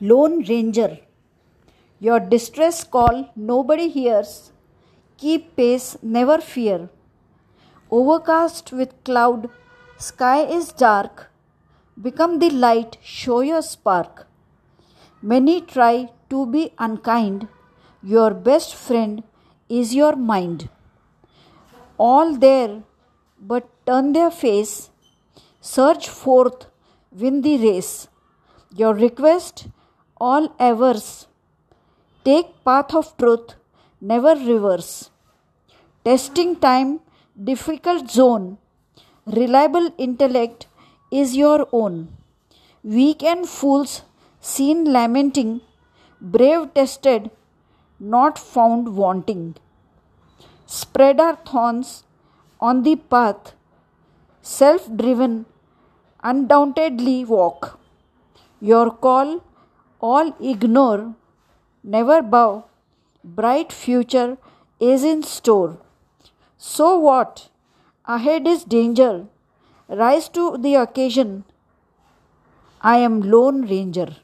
Lone Ranger. Your distress call nobody hears. Keep pace, never fear. Overcast with cloud, sky is dark. Become the light, show your spark. Many try to be unkind. Your best friend is your mind. All there, but turn their face. Surge forth, win the race. Your request all evers. Take path of truth, never reverse. Testing time, difficult zone. Reliable intellect is your own. Weak and fools seen lamenting, brave tested, not found wanting. Spread our thorns on the path, self driven, undauntedly walk. Your call all ignore, never bow, bright future is in store. So what? Ahead is danger. Rise to the occasion. I am Lone Ranger.